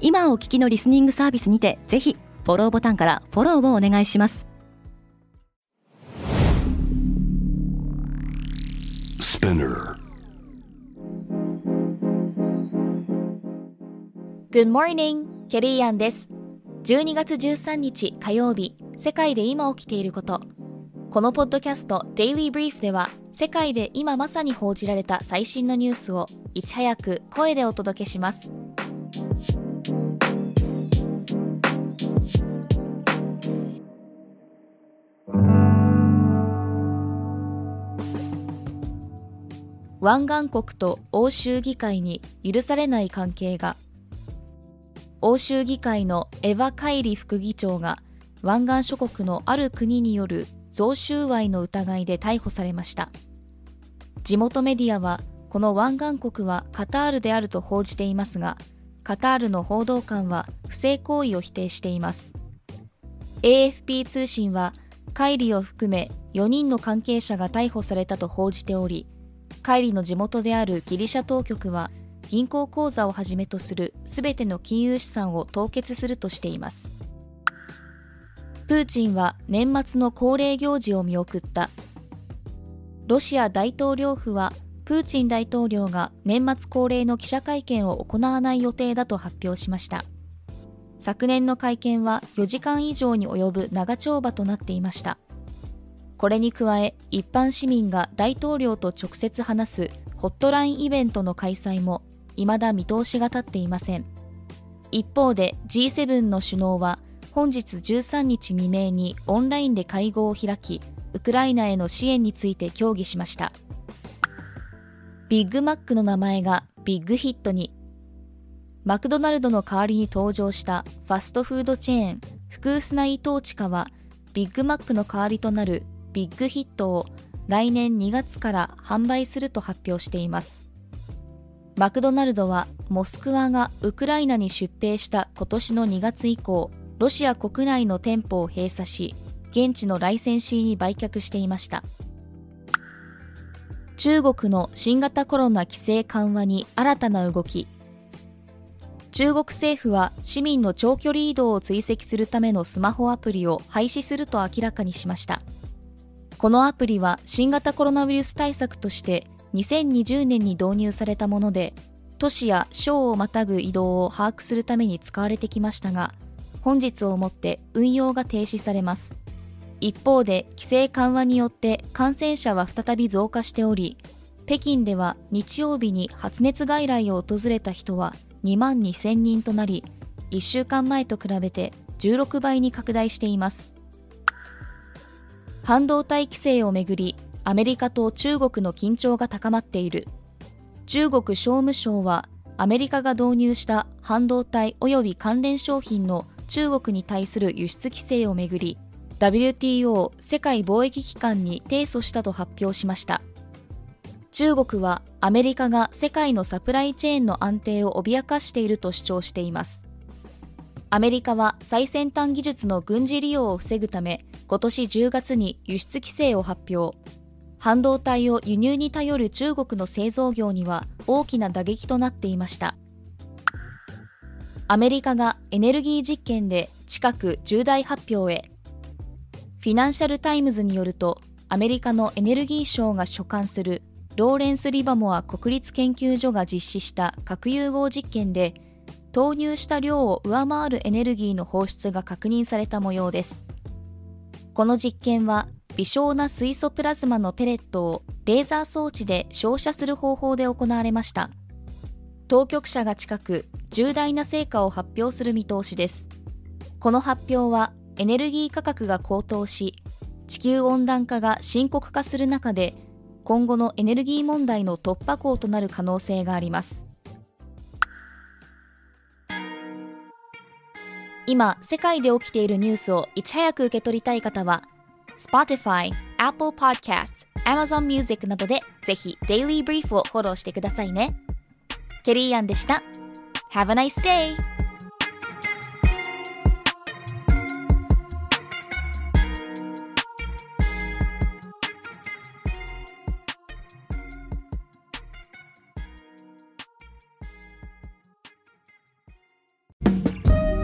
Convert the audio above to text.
今お聞きのリスニングサービスにてぜひフォローボタンからフォローをお願いします Good morning! ケリーアンです。12月13日火曜日、世界で今起きていること。このポッドキャスト Daily Brief では、世界で今まさに報じられた最新のニュースをいち早く声でお届けします。湾岸国と欧州議会に許されない関係が。欧州議会のエヴァ・カイリ副議長が湾岸諸国のある国による贈収賄の疑いで逮捕されました。地元メディアはこの湾岸国はカタールであると報じていますがカタールの報道官は不正行為を否定しています。AFP 通信はカイリを含め4人の関係者が逮捕されたと報じておりカイリの地元であるギリシャ当局は銀行口座をはじめとするすべての金融資産を凍結するとしています。プーチンは年末の恒例行事を見送った。ロシア大統領府はプーチン大統領が年末恒例の記者会見を行わない予定だと発表しました。昨年の会見は4時間以上に及ぶ長丁場となっていました。これに加え一般市民が大統領と直接話すホットラインイベントの開催も未だ見通しが立っていません。一方で G7 の首脳は本日13日未明にオンラインで会合を開きウクライナへの支援について協議しました。ビッグマックの名前がビッグヒットに。マクドナルドの代わりに登場したファストフードチェーンフクースナ・イ・トーチカはビッグマックの代わりとなるビッグヒットを来年2月から販売すると発表しています。マクドナルドはモスクワがウクライナに出兵した今年の2月以降ロシア国内の店舗を閉鎖し現地のライセンシーに売却していました。中国の新型コロナ規制緩和に新たな動き。中国政府は市民の長距離移動を追跡するためのスマホアプリを廃止すると明らかにしました。このアプリは新型コロナウイルス対策として2020年に導入されたもので都市や省をまたぐ移動を把握するために使われてきましたが本日をもって運用が停止されます。一方で規制緩和によって感染者は再び増加しており北京では日曜日に発熱外来を訪れた人は2万2000人となり1週間前と比べて16倍に拡大しています。半導体規制をめぐりアメリカと中国の緊張が高まっている。中国商務省はアメリカが導入した半導体及び関連商品の中国に対する輸出規制をめぐり WTO 世界貿易機関に提訴したと発表しました。中国はアメリカが世界のサプライチェーンの安定を脅かしていると主張しています。アメリカは最先端技術の軍事利用を防ぐため今年10月に輸出規制を発表。半導体を輸入に頼る中国の製造業には大きな打撃となっていました。アメリカがエネルギー実験で近く重大発表へ。フィナンシャル・タイムズによるとアメリカのエネルギー省が所管するローレンス・リバモア国立研究所が実施した核融合実験で投入した量を上回るエネルギーの放出が確認された模様です。この実験は微小な水素プラズマのペレットをレーザー装置で照射する方法で行われました。当局者が近く重大な成果を発表する見通しです。この発表はエネルギー価格が高騰し地球温暖化が深刻化する中で今後のエネルギー問題の突破口となる可能性があります。今、世界で起きているニュースをいち早く受け取りたい方は、Spotify、Apple Podcasts、Amazon Music などでぜひ Daily Brief をフォローしてくださいね。ケリーアンでした。Have a nice day!